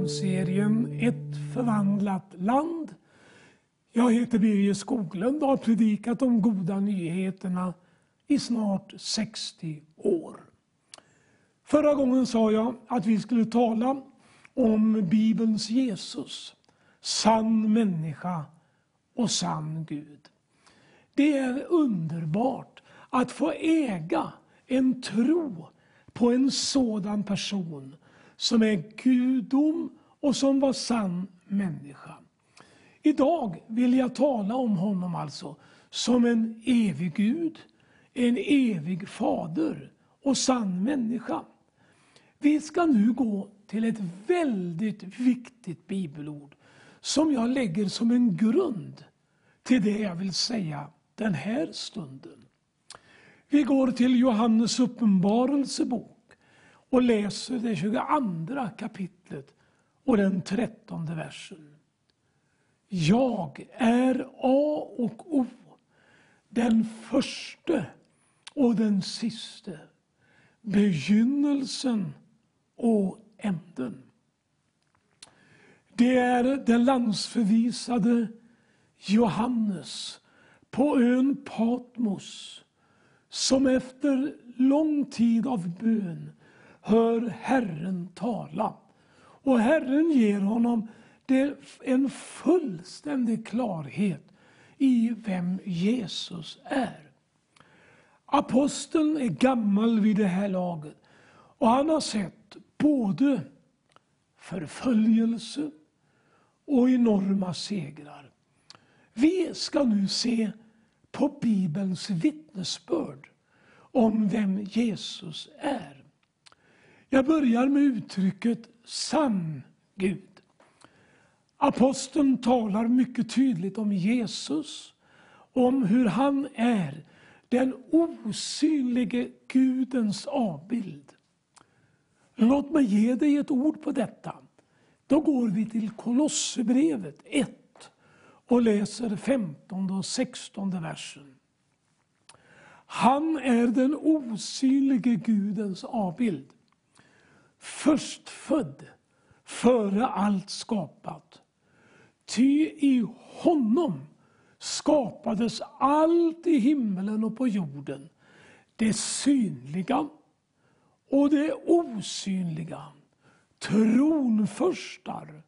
Programserien Ett förvandlat land. Jag heter Birger Skoglund och har predikat de goda nyheterna i snart 60 år. Förra gången sa jag att vi skulle tala om Bibelns Jesus, sann människa och sann Gud. Det är underbart att få äga en tro på en sådan person som är gudom och som var sann människa. Idag vill jag tala om honom alltså som en evig Gud, en evig fader och sann människa. Vi ska nu gå till ett väldigt viktigt bibelord som jag lägger som en grund till det jag vill säga den här stunden. Vi går till Johannes uppenbarelsebok och läser det 22 kapitlet och den trettonde versen. Jag är A och O, den förste och den siste, begynnelsen och änden. Det är den landsförvisade Johannes på ön Patmos som efter lång tid av bön hör Herren tala. Och Herren ger honom en fullständig klarhet i vem Jesus är. Aposteln är gammal vid det här laget och han har sett både förföljelse och enorma segrar. Vi ska nu se på Bibelns vittnesbörd om vem Jesus är. Jag börjar med uttrycket sann Gud. Aposteln talar mycket tydligt om Jesus, om hur han är den osynlige Gudens avbild. Låt mig ge dig ett ord på detta. Då går vi till Kolosserbrevet 1 och läser 15 och 16 versen. Han är den osynlige Gudens avbild förstfödd före allt skapat. Ty i honom skapades allt i himlen och på jorden, det synliga och det osynliga, tronförstar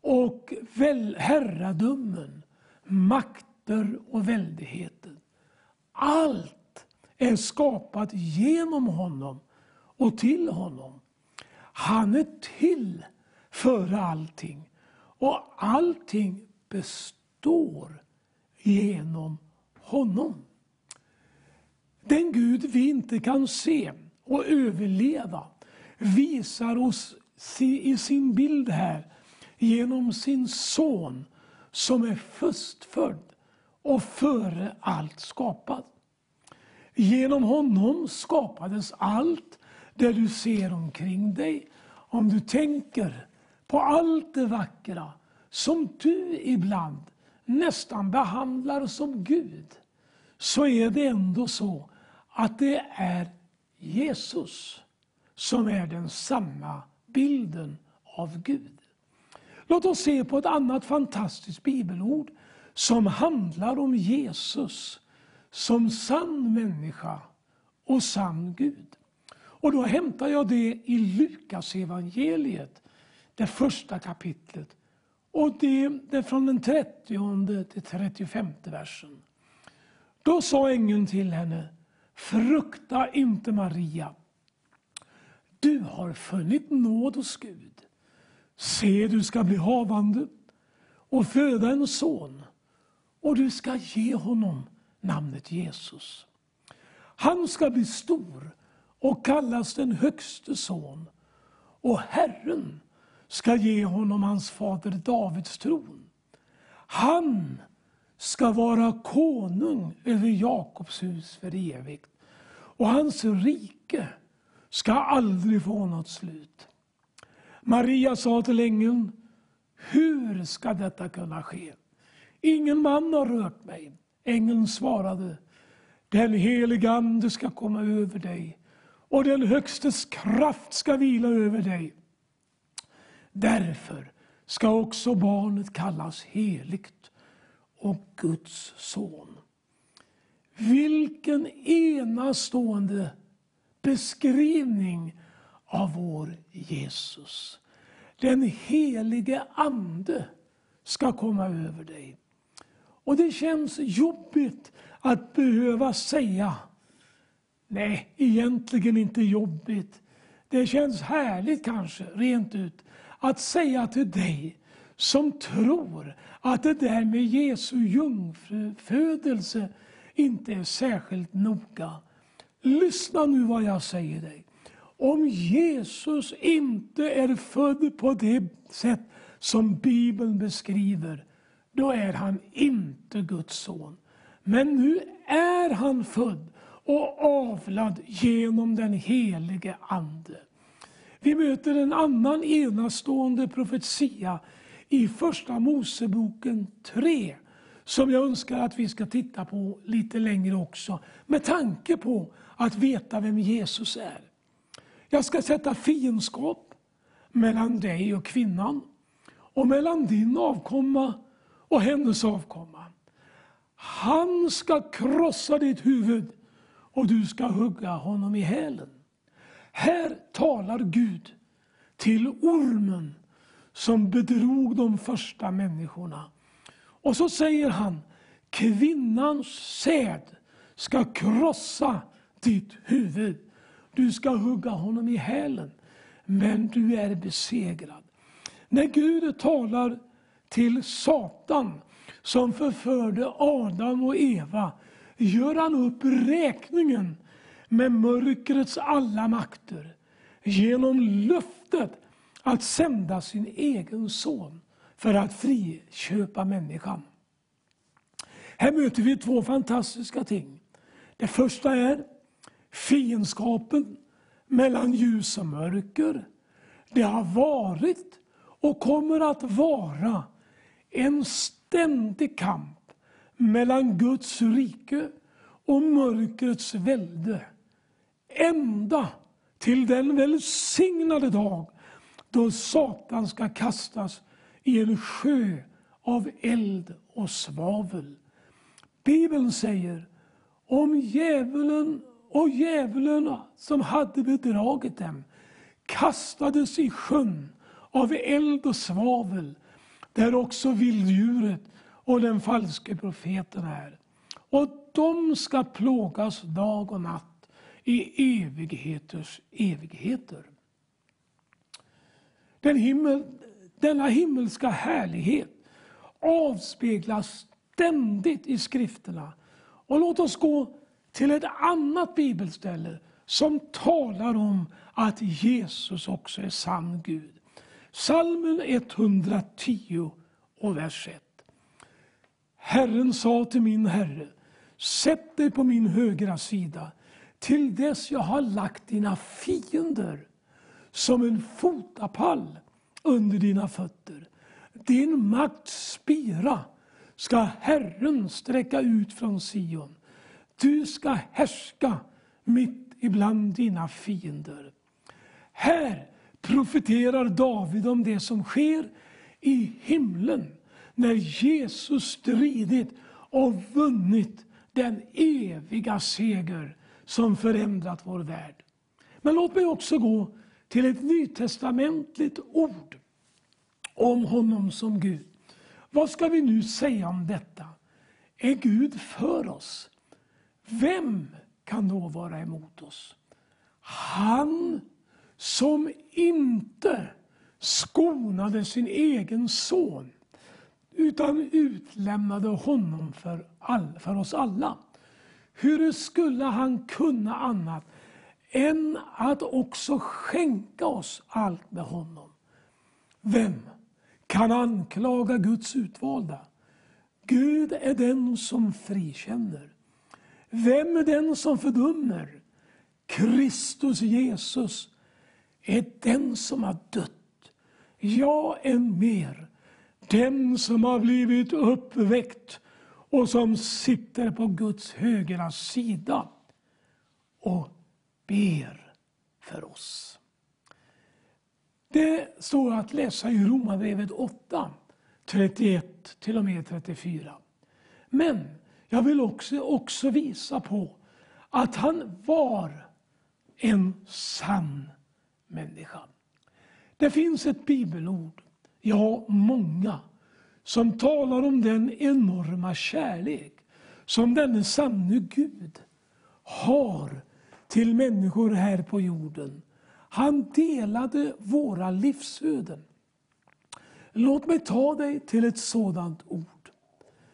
och väl, herradömen, makter och väldigheter. Allt är skapat genom honom och till honom. Han är till före allting och allting består genom honom. Den Gud vi inte kan se och överleva visar oss i sin bild här genom sin son som är förstfödd och före allt skapad. Genom honom skapades allt det du ser omkring dig. Om du tänker på allt det vackra som du ibland nästan behandlar som Gud så är det ändå så att det är Jesus som är den sanna bilden av Gud. Låt oss se på ett annat fantastiskt bibelord som handlar om Jesus som sann människa och sann Gud. Och då hämtar jag det i Lukas evangeliet, det första kapitlet. Och det, är från den 30 till 35 versen. Då sa ängeln till henne, frukta inte Maria. Du har funnit nåd hos Gud. Se, du ska bli havande och föda en son och du ska ge honom namnet Jesus. Han ska bli stor och kallas den högste son och Herren ska ge honom hans fader Davids tron. Han ska vara konung över Jakobs hus för evigt och hans rike ska aldrig få något slut. Maria sa till ängeln, hur ska detta kunna ske? Ingen man har rört mig. Ängeln svarade, den helige Ande ska komma över dig och den Högstes kraft ska vila över dig. Därför ska också barnet kallas heligt och Guds son. Vilken enastående beskrivning av vår Jesus. Den helige Ande ska komma över dig. Och det känns jobbigt att behöva säga, nej, egentligen inte jobbigt. Det känns härligt kanske, rent ut, att säga till dig som tror att det där med Jesu jungfrufödelse inte är särskilt noga. Lyssna nu vad jag säger dig. Om Jesus inte är född på det sätt som Bibeln beskriver, då är han inte Guds son. Men nu är han född och avlad genom den helige Ande. Vi möter en annan enastående profetia i Första Moseboken 3 som jag önskar att vi ska titta på lite längre också med tanke på att veta vem Jesus är. Jag ska sätta fiendskap mellan dig och kvinnan och mellan din avkomma och hennes avkomma. Han ska krossa ditt huvud och du ska hugga honom i hälen. Här talar Gud till ormen som bedrog de första människorna. Och så säger han, kvinnans säd ska krossa ditt huvud. Du ska hugga honom i hälen, men du är besegrad. När Gud talar till Satan som förförde Adam och Eva gör han upp räkningen med mörkrets alla makter genom löftet att sända sin egen son för att friköpa människan. Här möter vi två fantastiska ting. Det första är fiendskapen mellan ljus och mörker. Det har varit och kommer att vara en ständig kamp mellan Guds rike och mörkrets välde. Ända till den välsignade dag då Satan ska kastas i en sjö av eld och svavel. Bibeln säger om djävulen och djävulen som hade bedragit dem kastades i sjön av eld och svavel där också vilddjuret och den falske profeten är. Och de ska plågas dag och natt i evigheters evigheter. Den himmel, denna himmelska härlighet avspeglas ständigt i skrifterna. Och låt oss gå till ett annat bibelställe som talar om att Jesus också är sann Gud. Salmen 110 och vers 1. Herren sa till min Herre, sätt dig på min högra sida till dess jag har lagt dina fiender som en fotapall under dina fötter. Din makts spira ska Herren sträcka ut från Sion. Du ska härska mitt ibland dina fiender. Här profeterar David om det som sker i himlen när Jesus stridit och vunnit den eviga seger som förändrat vår värld. Men låt mig också gå till ett nytestamentligt ord om honom som Gud. Vad ska vi nu säga om detta? Är Gud för oss? Vem kan då vara emot oss? Han som inte skonade sin egen son utan utlämnade honom för, all, för oss alla. Hur skulle han kunna annat än att också skänka oss allt med honom? Vem kan anklaga Guds utvalda? Gud är den som frikänner. Vem är den som fördömer? Kristus Jesus är den som har dött. Ja, än mer, den som har blivit uppväckt och som sitter på Guds högra sida och ber för oss. Det står att läsa i Romarbrevet 8, 31 till och med 34. Men jag vill också, också visa på att han var en sann människa. Det finns ett bibelord, ja många, som talar om den enorma kärlek som denne sanne Gud har till människor här på jorden. Han delade våra livsöden. Låt mig ta dig till ett sådant ord.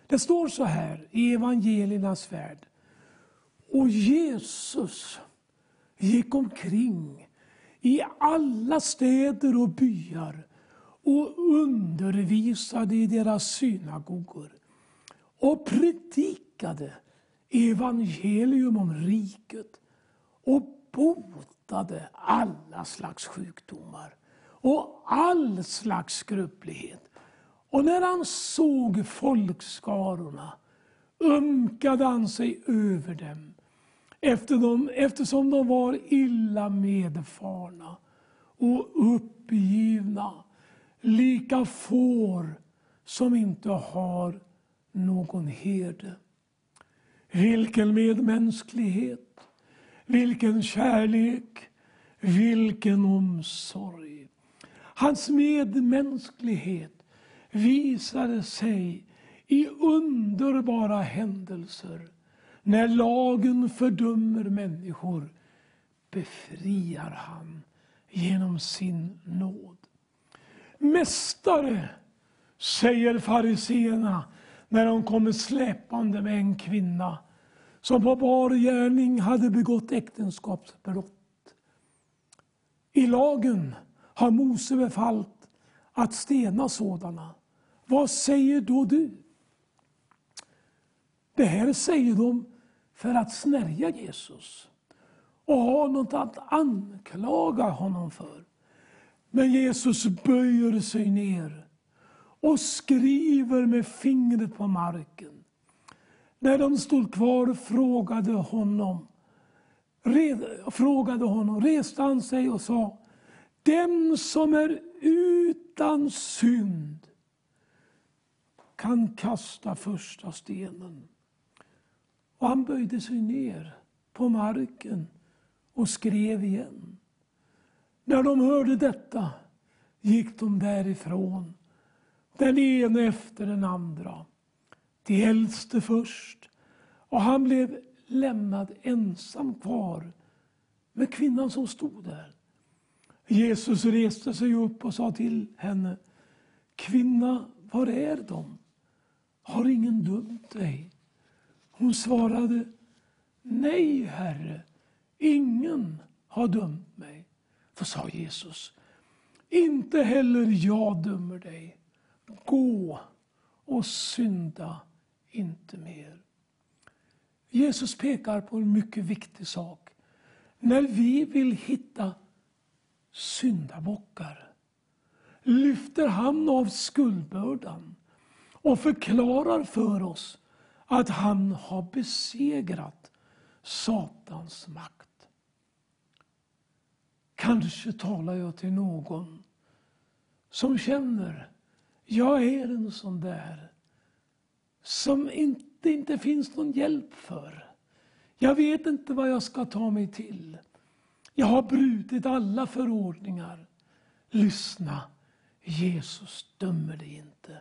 Det står så här i evangeliernas värld. Och Jesus gick omkring i alla städer och byar och undervisade i deras synagogor och predikade evangelium om riket och botade alla slags sjukdomar och all slags skröplighet. Och när han såg folkskarorna ömkade han sig över dem eftersom de var illa medfarna och uppgivna, lika får som inte har någon herde. Vilken medmänsklighet, vilken kärlek, vilken omsorg. Hans medmänsklighet visade sig i underbara händelser. När lagen fördömer människor befriar han genom sin nåd. Mästare, säger fariseerna när de kommer släpande med en kvinna som på bar gärning hade begått äktenskapsbrott. I lagen har Mose befallt att stena sådana. Vad säger då du? Det här säger de för att snärja Jesus och ha något att anklaga honom för. Men Jesus böjer sig ner och skriver med fingret på marken. När de stod kvar frågade honom, red, frågade honom, reste han sig och sa Den som är utan synd kan kasta första stenen. Och han böjde sig ner på marken och skrev igen. När de hörde detta gick de därifrån, den ene efter den andra. De äldste först, och han blev lämnad ensam kvar med kvinnan som stod där. Jesus reste sig upp och sa till henne, Kvinna, var är de? Har ingen dömt dig? Hon svarade, Nej, Herre, ingen har dömt mig. Då sa Jesus, inte heller jag dömer dig. Gå och synda inte mer. Jesus pekar på en mycket viktig sak. När vi vill hitta syndabockar lyfter han av skuldbördan och förklarar för oss att han har besegrat Satans makt. Kanske talar jag till någon som känner, jag är en sån där som inte, inte finns någon hjälp för. Jag vet inte vad jag ska ta mig till. Jag har brutit alla förordningar. Lyssna, Jesus dömer dig inte.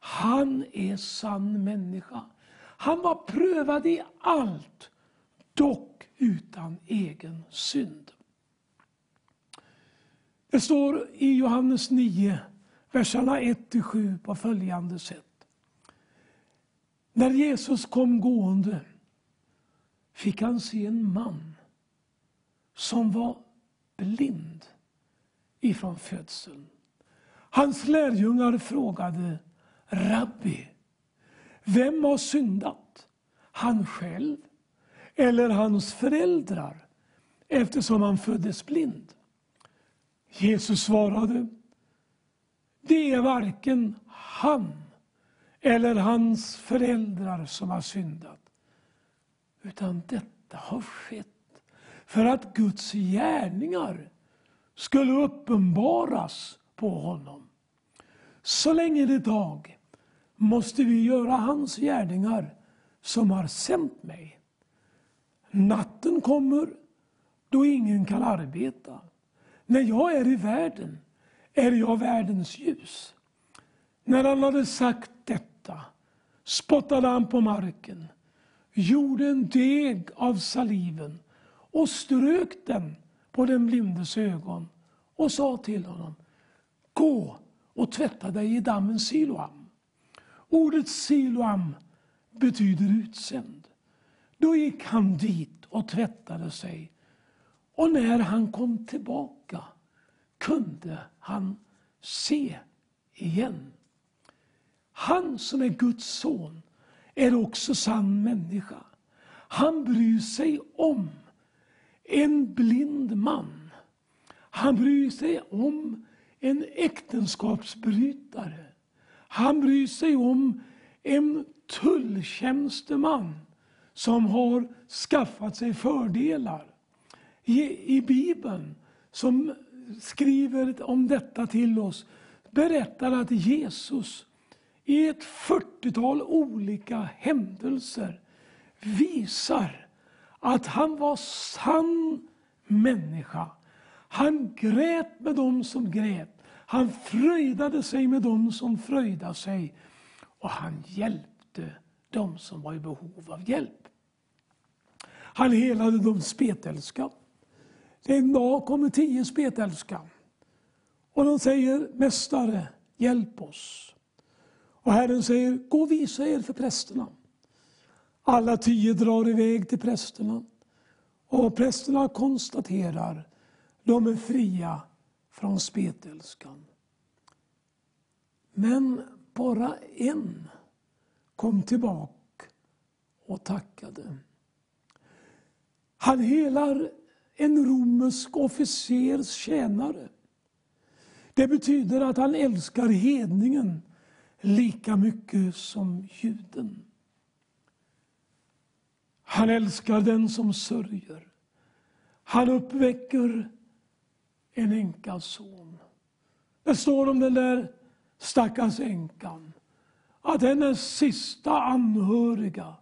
Han är sann människa. Han var prövad i allt, dock utan egen synd. Det står i Johannes 9, verserna 1-7 på följande sätt. När Jesus kom gående fick han se en man som var blind ifrån födseln. Hans lärjungar frågade Rabbi, vem har syndat? Han själv eller hans föräldrar eftersom han föddes blind? Jesus svarade, det är varken han eller hans föräldrar som har syndat. Utan detta har skett för att Guds gärningar skulle uppenbaras på honom. Så länge det är dag måste vi göra hans gärningar som har sänt mig. Natten kommer då ingen kan arbeta. När jag är i världen är jag världens ljus. När han hade sagt detta spottade han på marken, gjorde en deg av saliven och strök den på den blindes ögon och sa till honom Gå och tvätta dig i dammen Siloam. Ordet Siloam betyder utsänd. Då gick han dit och tvättade sig och när han kom tillbaka kunde han se igen. Han som är Guds son är också sann människa. Han bryr sig om en blind man. Han bryr sig om en äktenskapsbrytare. Han bryr sig om en tulltjänsteman som har skaffat sig fördelar. I, i Bibeln, som skriver om detta till oss, berättar att Jesus i ett 40-tal olika händelser visar att han var sann människa. Han grät med dem som grät. Han fröjdade sig med dem som fröjdade sig. Och han hjälpte dem som var i behov av hjälp. Han helade de spetälska. En dag kommer tio spetälska. Och de säger, Mästare, hjälp oss. Och Herren säger, gå och visa er för prästerna. Alla tio drar iväg till prästerna. Och prästerna konstaterar, de är fria från spetälskan. Men bara en kom tillbaka och tackade. Han helar en romersk officers tjänare. Det betyder att han älskar hedningen lika mycket som juden. Han älskar den som sörjer. Han uppväcker en änkas son. Det står om den där stackars änkan att hennes sista anhöriga,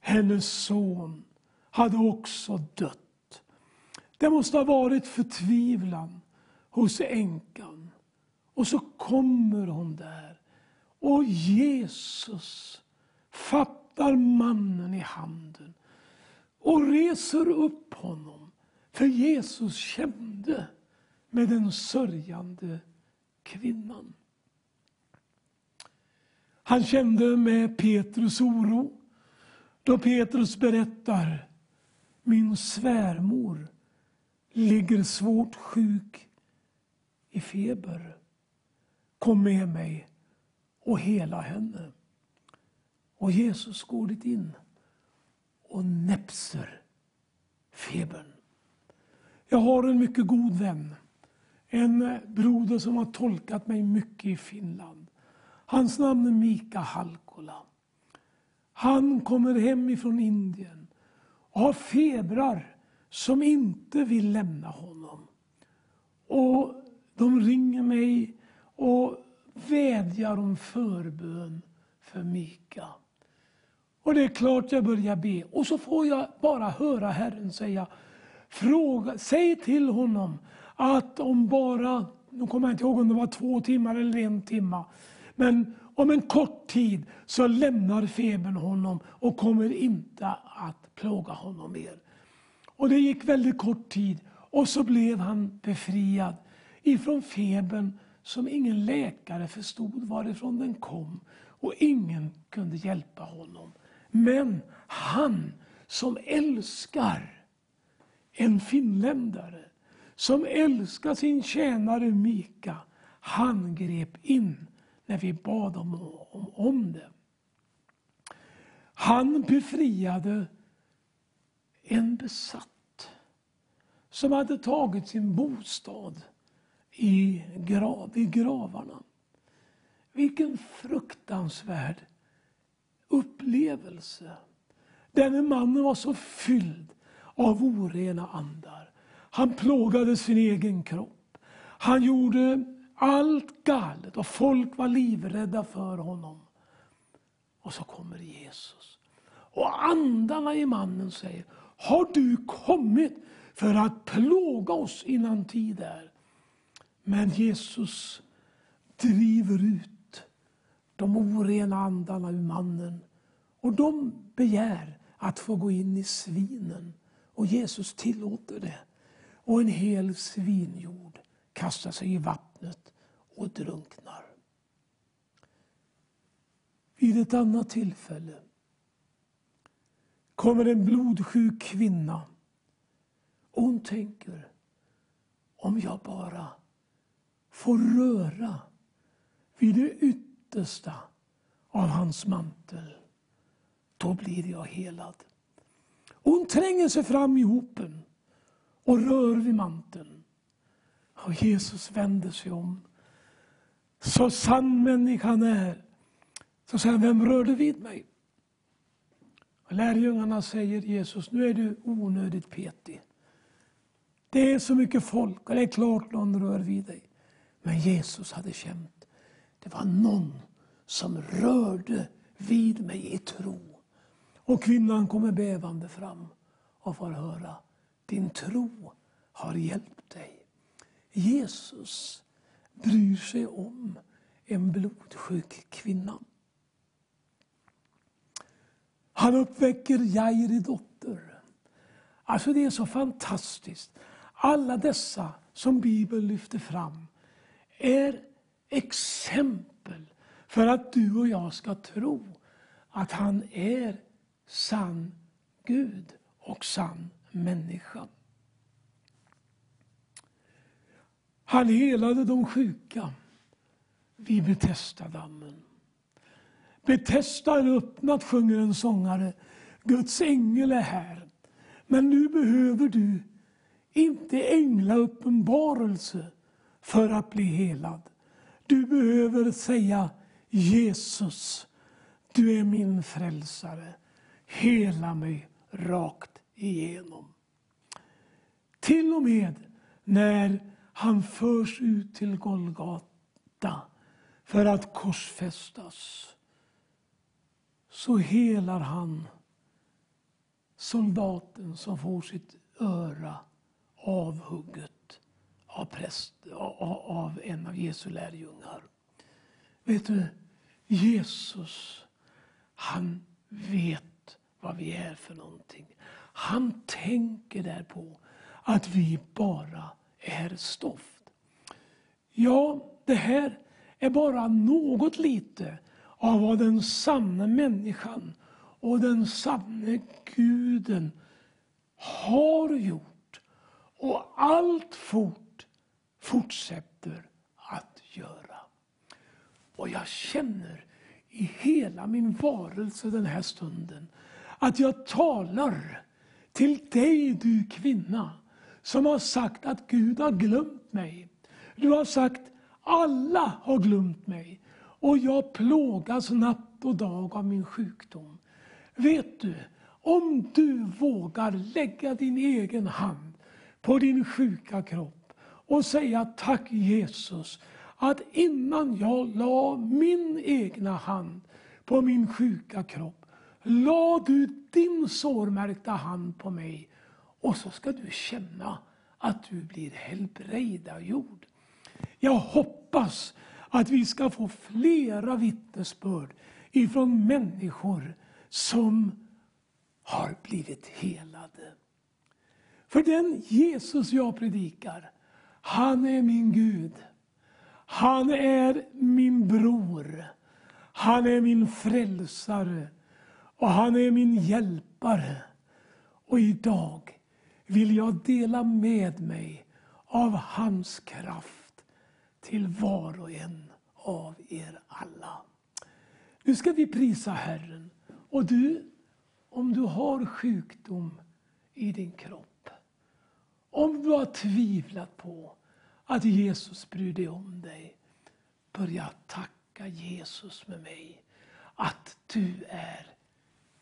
hennes son, hade också dött. Det måste ha varit förtvivlan hos änkan. Och så kommer hon där och Jesus fattar mannen i handen och reser upp honom. För Jesus kände med den sörjande kvinnan. Han kände med Petrus oro då Petrus berättar min svärmor ligger svårt sjuk i feber. Kom med mig och hela henne. Och Jesus går dit in och näpser febern. Jag har en mycket god vän. En broder som har tolkat mig mycket i Finland. Hans namn är Mika Halkola. Han kommer hem ifrån Indien och har febrar som inte vill lämna honom. Och de ringer mig och vädjar om förbön för Mika. Och det är klart jag börjar be. Och så får jag bara höra Herren säga, fråga, säg till honom att om bara, nu kommer jag inte ihåg om det var två timmar eller en timme, men om en kort tid så lämnar febern honom och kommer inte att plåga honom mer. Och det gick väldigt kort tid och så blev han befriad ifrån febern som ingen läkare förstod varifrån den kom och ingen kunde hjälpa honom. Men han som älskar en finländare, som älskar sin tjänare Mika, han grep in när vi bad om, om, om det. Han befriade en besatt som hade tagit sin bostad i, grav, i gravarna. Vilken fruktansvärd upplevelse. Denne mannen var så fylld av orena andar. Han plågade sin egen kropp. Han gjorde allt galet och folk var livrädda för honom. Och så kommer Jesus. Och andarna i mannen säger, har du kommit för att plåga oss innan tid är? Men Jesus driver ut de orena andarna ur mannen och de begär att få gå in i svinen. Och Jesus tillåter det. Och en hel svinjord kastar sig i vattnet och drunknar. Vid ett annat tillfälle kommer en blodsjuk kvinna och hon tänker om jag bara får röra vid det yttersta av hans mantel, då blir jag helad. Och hon tränger sig fram i hopen och rör vid manteln. Och Jesus vänder sig om. Så sann människan är, så säger han, vem rörde vid mig? Och lärjungarna säger Jesus, nu är du onödigt petig. Det är så mycket folk och det är klart någon rör vid dig. Men Jesus hade känt, det var någon som rörde vid mig i tro. Och kvinnan kommer bävande fram och får höra, din tro har hjälpt dig. Jesus bryr sig om en blodsjuk kvinna. Han uppväcker Jairi dotter. Alltså det är så fantastiskt. Alla dessa som Bibeln lyfter fram är exempel för att du och jag ska tro att han är sann Gud och sann människa. Han helade de sjuka vid Betestadammen. Betesda är öppnat, sjunger en sångare. Guds ängel är här. Men nu behöver du inte änglauppenbarelse för att bli helad. Du behöver säga Jesus, du är min frälsare. Hela mig rakt igenom. Till och med när han förs ut till Golgata för att korsfästas så helar han soldaten som får sitt öra avhugget av, präst, av en av Jesu lärjungar. Vet du, Jesus, han vet vad vi är för någonting. Han tänker där på att vi bara är stoft. Ja, det här är bara något lite av vad den sanna människan och den sanne guden har gjort och allt fort fortsätter att göra. Och jag känner i hela min varelse den här stunden att jag talar till dig du kvinna som har sagt att Gud har glömt mig. Du har sagt alla har glömt mig och jag plågas natt och dag av min sjukdom. Vet du, om du vågar lägga din egen hand på din sjuka kropp och säga tack Jesus att innan jag la min egna hand på min sjuka kropp la du din sårmärkta hand på mig och så ska du känna att du blir helbrägdagjord. Jag hoppas att vi ska få flera vittnesbörd ifrån människor som har blivit helade. För den Jesus jag predikar, han är min Gud. Han är min bror. Han är min frälsare och han är min hjälpare. Och idag vill jag dela med mig av hans kraft till var och en av er alla. Nu ska vi prisa Herren. Och du, om du har sjukdom i din kropp, om du har tvivlat på att Jesus bryr dig om dig, börja tacka Jesus med mig att du är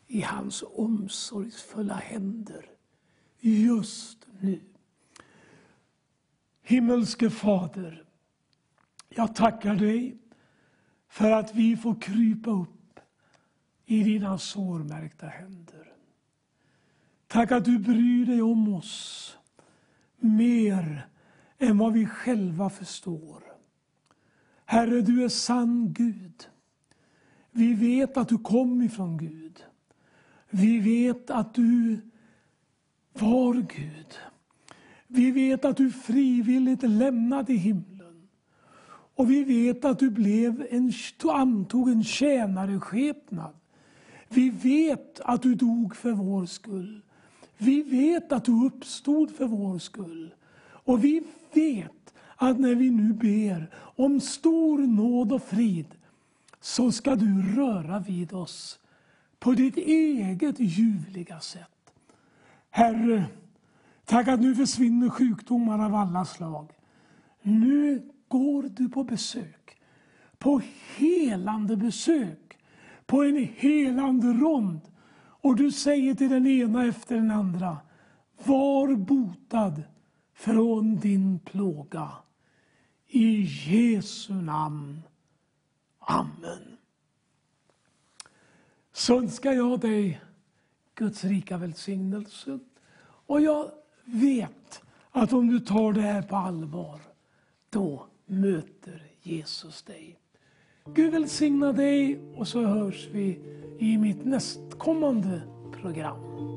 i hans omsorgsfulla händer just nu. Himmelske Fader, jag tackar dig för att vi får krypa upp i dina sårmärkta händer. Tack att du bryr dig om oss mer än vad vi själva förstår. Herre, du är sann Gud. Vi vet att du kom ifrån Gud. Vi vet att du var Gud. Vi vet att du frivilligt lämnade himlen. Och vi vet att du blev en, antog en tjänareskepnad. Vi vet att du dog för vår skull. Vi vet att du uppstod för vår skull. Och vi vet att när vi nu ber om stor nåd och frid så ska du röra vid oss på ditt eget ljuvliga sätt. Herre, tack att nu försvinner sjukdomar av alla slag. Nu går du på besök, på helande besök, på en helande rond. Och du säger till den ena efter den andra, var botad från din plåga. I Jesu namn. Amen. Så önskar jag dig Guds rika välsignelse. Och jag vet att om du tar det här på allvar, då möter Jesus dig. Gud välsigna dig och så hörs vi i mitt nästkommande program.